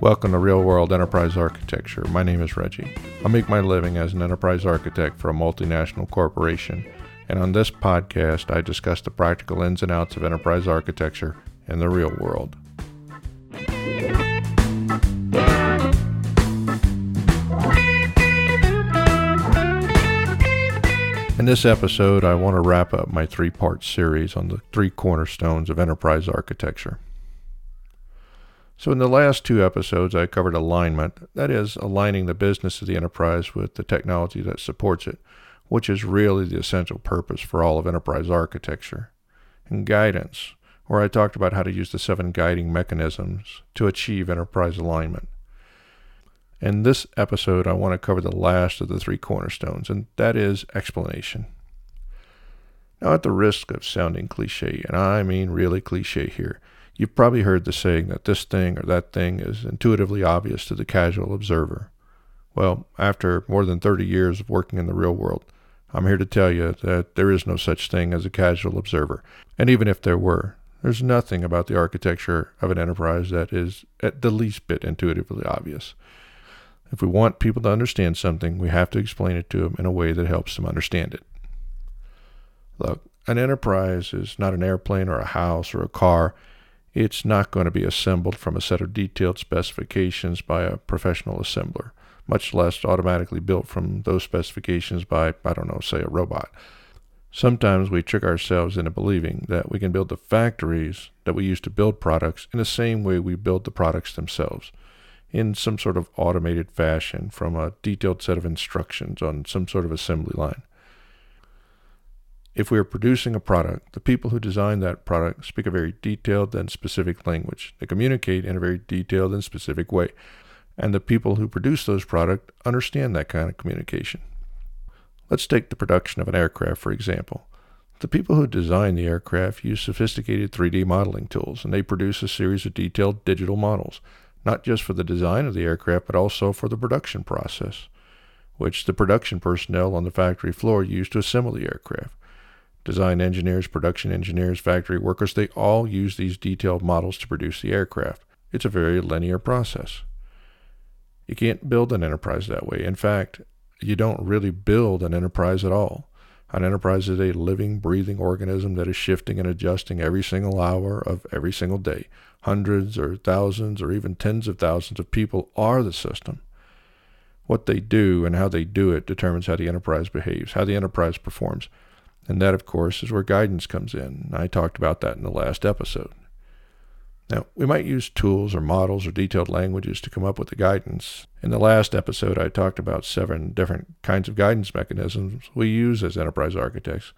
Welcome to Real World Enterprise Architecture. My name is Reggie. I make my living as an enterprise architect for a multinational corporation, and on this podcast, I discuss the practical ins and outs of enterprise architecture in the real world. In this episode, I want to wrap up my three part series on the three cornerstones of enterprise architecture. So, in the last two episodes, I covered alignment that is, aligning the business of the enterprise with the technology that supports it, which is really the essential purpose for all of enterprise architecture. And guidance, where I talked about how to use the seven guiding mechanisms to achieve enterprise alignment. In this episode, I want to cover the last of the three cornerstones, and that is explanation. Now, at the risk of sounding cliche, and I mean really cliche here, You've probably heard the saying that this thing or that thing is intuitively obvious to the casual observer. Well, after more than 30 years of working in the real world, I'm here to tell you that there is no such thing as a casual observer. And even if there were, there's nothing about the architecture of an enterprise that is at the least bit intuitively obvious. If we want people to understand something, we have to explain it to them in a way that helps them understand it. Look, an enterprise is not an airplane or a house or a car. It's not going to be assembled from a set of detailed specifications by a professional assembler, much less automatically built from those specifications by, I don't know, say a robot. Sometimes we trick ourselves into believing that we can build the factories that we use to build products in the same way we build the products themselves, in some sort of automated fashion from a detailed set of instructions on some sort of assembly line. If we are producing a product, the people who design that product speak a very detailed and specific language. They communicate in a very detailed and specific way. And the people who produce those products understand that kind of communication. Let's take the production of an aircraft, for example. The people who design the aircraft use sophisticated 3D modeling tools, and they produce a series of detailed digital models, not just for the design of the aircraft, but also for the production process, which the production personnel on the factory floor use to assemble the aircraft. Design engineers, production engineers, factory workers, they all use these detailed models to produce the aircraft. It's a very linear process. You can't build an enterprise that way. In fact, you don't really build an enterprise at all. An enterprise is a living, breathing organism that is shifting and adjusting every single hour of every single day. Hundreds or thousands or even tens of thousands of people are the system. What they do and how they do it determines how the enterprise behaves, how the enterprise performs. And that, of course, is where guidance comes in. I talked about that in the last episode. Now, we might use tools or models or detailed languages to come up with the guidance. In the last episode, I talked about seven different kinds of guidance mechanisms we use as enterprise architects.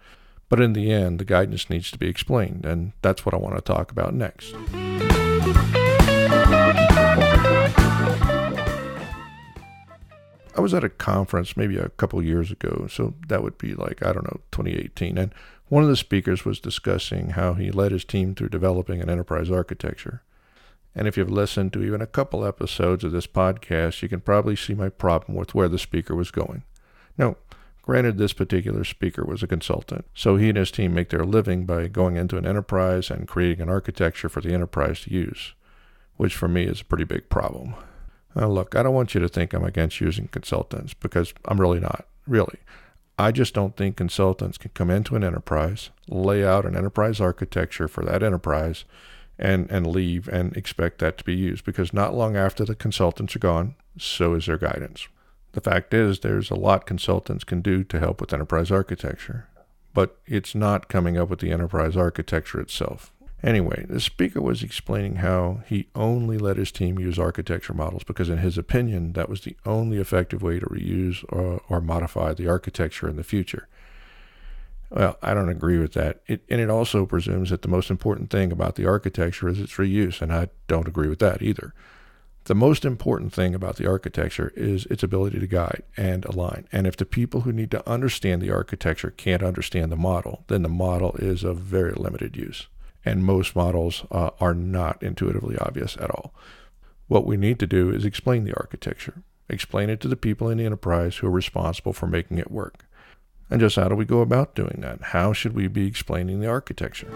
But in the end, the guidance needs to be explained, and that's what I want to talk about next. I was at a conference maybe a couple years ago, so that would be like, I don't know, 2018. And one of the speakers was discussing how he led his team through developing an enterprise architecture. And if you've listened to even a couple episodes of this podcast, you can probably see my problem with where the speaker was going. Now, granted, this particular speaker was a consultant, so he and his team make their living by going into an enterprise and creating an architecture for the enterprise to use, which for me is a pretty big problem. Uh, look, I don't want you to think I'm against using consultants because I'm really not. Really. I just don't think consultants can come into an enterprise, lay out an enterprise architecture for that enterprise, and, and leave and expect that to be used because not long after the consultants are gone, so is their guidance. The fact is, there's a lot consultants can do to help with enterprise architecture, but it's not coming up with the enterprise architecture itself. Anyway, the speaker was explaining how he only let his team use architecture models because, in his opinion, that was the only effective way to reuse or, or modify the architecture in the future. Well, I don't agree with that. It, and it also presumes that the most important thing about the architecture is its reuse, and I don't agree with that either. The most important thing about the architecture is its ability to guide and align. And if the people who need to understand the architecture can't understand the model, then the model is of very limited use and most models uh, are not intuitively obvious at all. What we need to do is explain the architecture, explain it to the people in the enterprise who are responsible for making it work. And just how do we go about doing that? How should we be explaining the architecture?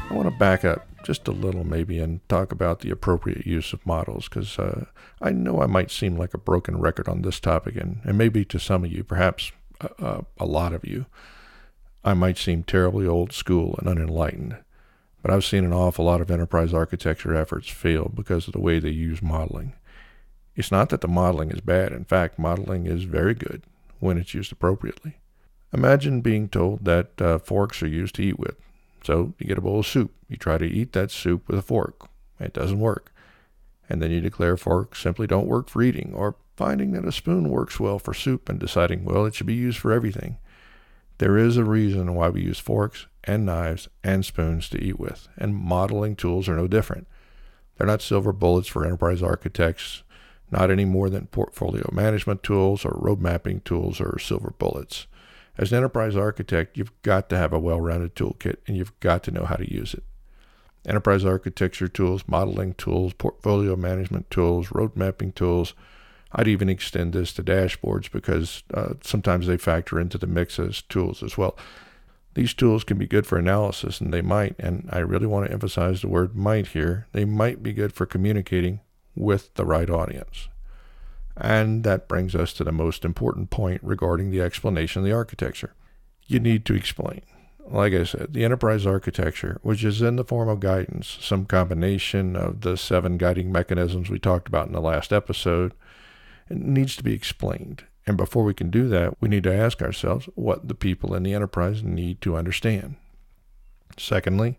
I want to back up just a little, maybe, and talk about the appropriate use of models, because uh, I know I might seem like a broken record on this topic, and, and maybe to some of you, perhaps uh, a lot of you, I might seem terribly old school and unenlightened. But I've seen an awful lot of enterprise architecture efforts fail because of the way they use modeling. It's not that the modeling is bad. In fact, modeling is very good when it's used appropriately. Imagine being told that uh, forks are used to eat with. So you get a bowl of soup. You try to eat that soup with a fork. It doesn't work. And then you declare forks simply don't work for eating, or finding that a spoon works well for soup and deciding, well, it should be used for everything. There is a reason why we use forks and knives and spoons to eat with, and modeling tools are no different. They're not silver bullets for enterprise architects, not any more than portfolio management tools or road mapping tools are silver bullets. As an enterprise architect, you've got to have a well rounded toolkit and you've got to know how to use it. Enterprise architecture tools, modeling tools, portfolio management tools, road mapping tools. I'd even extend this to dashboards because uh, sometimes they factor into the mix as tools as well. These tools can be good for analysis, and they might, and I really want to emphasize the word might here, they might be good for communicating with the right audience. And that brings us to the most important point regarding the explanation of the architecture. You need to explain. Like I said, the enterprise architecture, which is in the form of guidance, some combination of the seven guiding mechanisms we talked about in the last episode, needs to be explained. And before we can do that, we need to ask ourselves what the people in the enterprise need to understand. Secondly,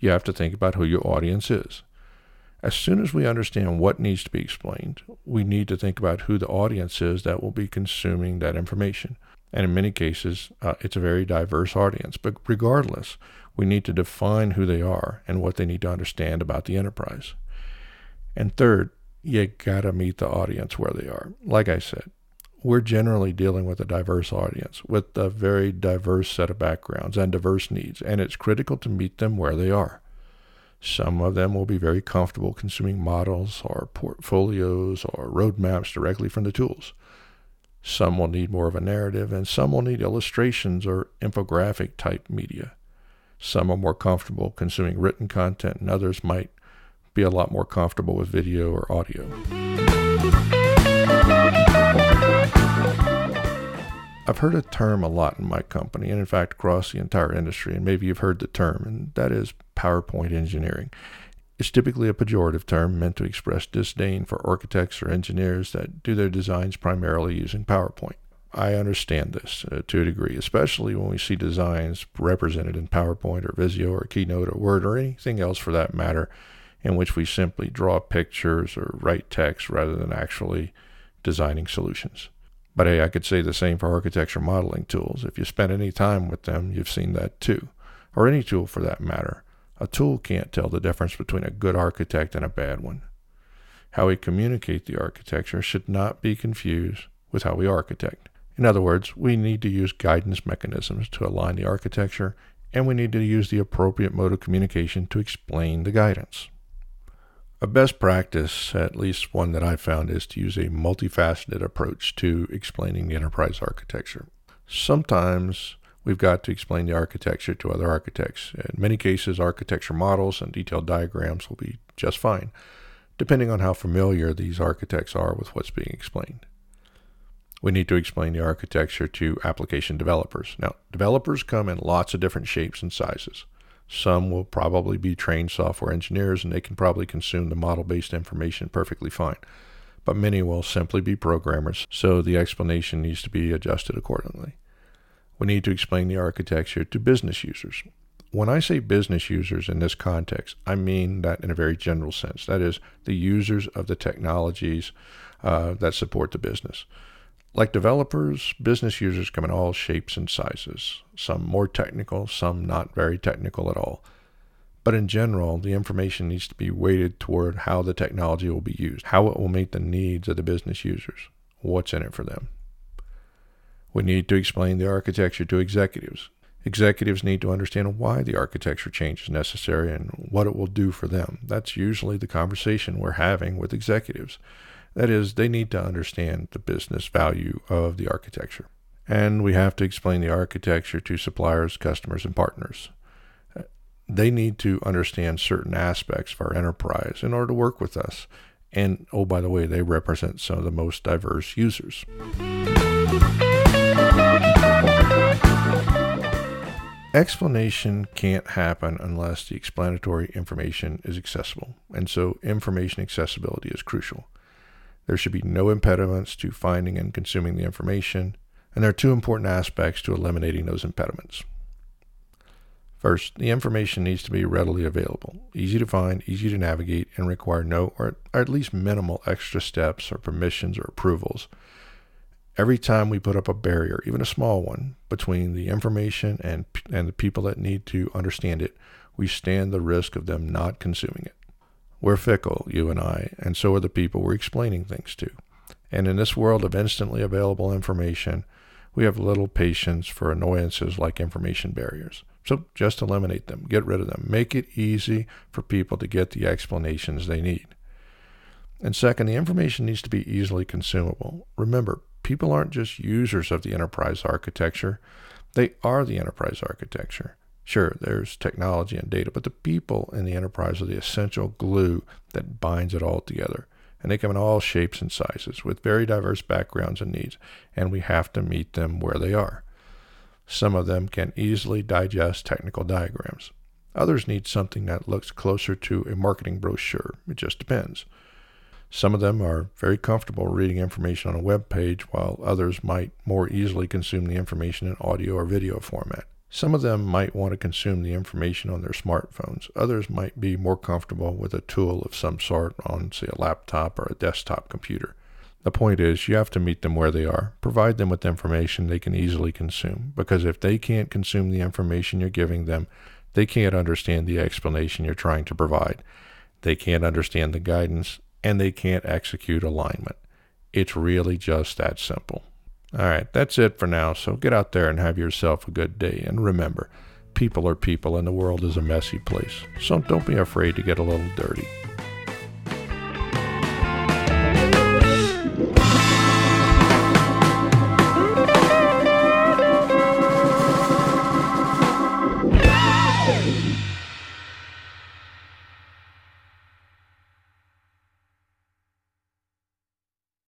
you have to think about who your audience is. As soon as we understand what needs to be explained, we need to think about who the audience is that will be consuming that information. And in many cases, uh, it's a very diverse audience. But regardless, we need to define who they are and what they need to understand about the enterprise. And third, you gotta meet the audience where they are. Like I said, we're generally dealing with a diverse audience with a very diverse set of backgrounds and diverse needs, and it's critical to meet them where they are. Some of them will be very comfortable consuming models or portfolios or roadmaps directly from the tools. Some will need more of a narrative, and some will need illustrations or infographic type media. Some are more comfortable consuming written content, and others might be a lot more comfortable with video or audio. I've heard a term a lot in my company, and in fact across the entire industry, and maybe you've heard the term, and that is PowerPoint engineering. It's typically a pejorative term meant to express disdain for architects or engineers that do their designs primarily using PowerPoint. I understand this uh, to a degree, especially when we see designs represented in PowerPoint or Visio or Keynote or Word or anything else for that matter, in which we simply draw pictures or write text rather than actually designing solutions. But hey, I could say the same for architecture modeling tools. If you spend any time with them, you've seen that too, or any tool for that matter. A tool can't tell the difference between a good architect and a bad one. How we communicate the architecture should not be confused with how we architect. In other words, we need to use guidance mechanisms to align the architecture, and we need to use the appropriate mode of communication to explain the guidance. A best practice, at least one that I've found, is to use a multifaceted approach to explaining the enterprise architecture. Sometimes we've got to explain the architecture to other architects. In many cases, architecture models and detailed diagrams will be just fine, depending on how familiar these architects are with what's being explained. We need to explain the architecture to application developers. Now, developers come in lots of different shapes and sizes. Some will probably be trained software engineers and they can probably consume the model based information perfectly fine. But many will simply be programmers, so the explanation needs to be adjusted accordingly. We need to explain the architecture to business users. When I say business users in this context, I mean that in a very general sense. That is, the users of the technologies uh, that support the business. Like developers, business users come in all shapes and sizes, some more technical, some not very technical at all. But in general, the information needs to be weighted toward how the technology will be used, how it will meet the needs of the business users, what's in it for them. We need to explain the architecture to executives. Executives need to understand why the architecture change is necessary and what it will do for them. That's usually the conversation we're having with executives. That is, they need to understand the business value of the architecture. And we have to explain the architecture to suppliers, customers, and partners. they need to understand certain aspects of our enterprise in order to work with us. And oh, by the way, they represent some of the most diverse users. Explanation can't happen unless the explanatory information is accessible, and so information accessibility is crucial. There should be no impediments to finding and consuming the information, and there are two important aspects to eliminating those impediments. First, the information needs to be readily available, easy to find, easy to navigate, and require no or at least minimal extra steps or permissions or approvals Every time we put up a barrier, even a small one, between the information and, and the people that need to understand it, we stand the risk of them not consuming it. We're fickle, you and I, and so are the people we're explaining things to. And in this world of instantly available information, we have little patience for annoyances like information barriers. So just eliminate them, get rid of them, make it easy for people to get the explanations they need. And second, the information needs to be easily consumable. Remember, people aren't just users of the enterprise architecture, they are the enterprise architecture. Sure, there's technology and data, but the people in the enterprise are the essential glue that binds it all together. And they come in all shapes and sizes with very diverse backgrounds and needs, and we have to meet them where they are. Some of them can easily digest technical diagrams. Others need something that looks closer to a marketing brochure. It just depends. Some of them are very comfortable reading information on a web page, while others might more easily consume the information in audio or video format. Some of them might want to consume the information on their smartphones. Others might be more comfortable with a tool of some sort on, say, a laptop or a desktop computer. The point is, you have to meet them where they are. Provide them with information they can easily consume, because if they can't consume the information you're giving them, they can't understand the explanation you're trying to provide. They can't understand the guidance, and they can't execute alignment. It's really just that simple. All right, that's it for now. So get out there and have yourself a good day. And remember, people are people and the world is a messy place. So don't be afraid to get a little dirty.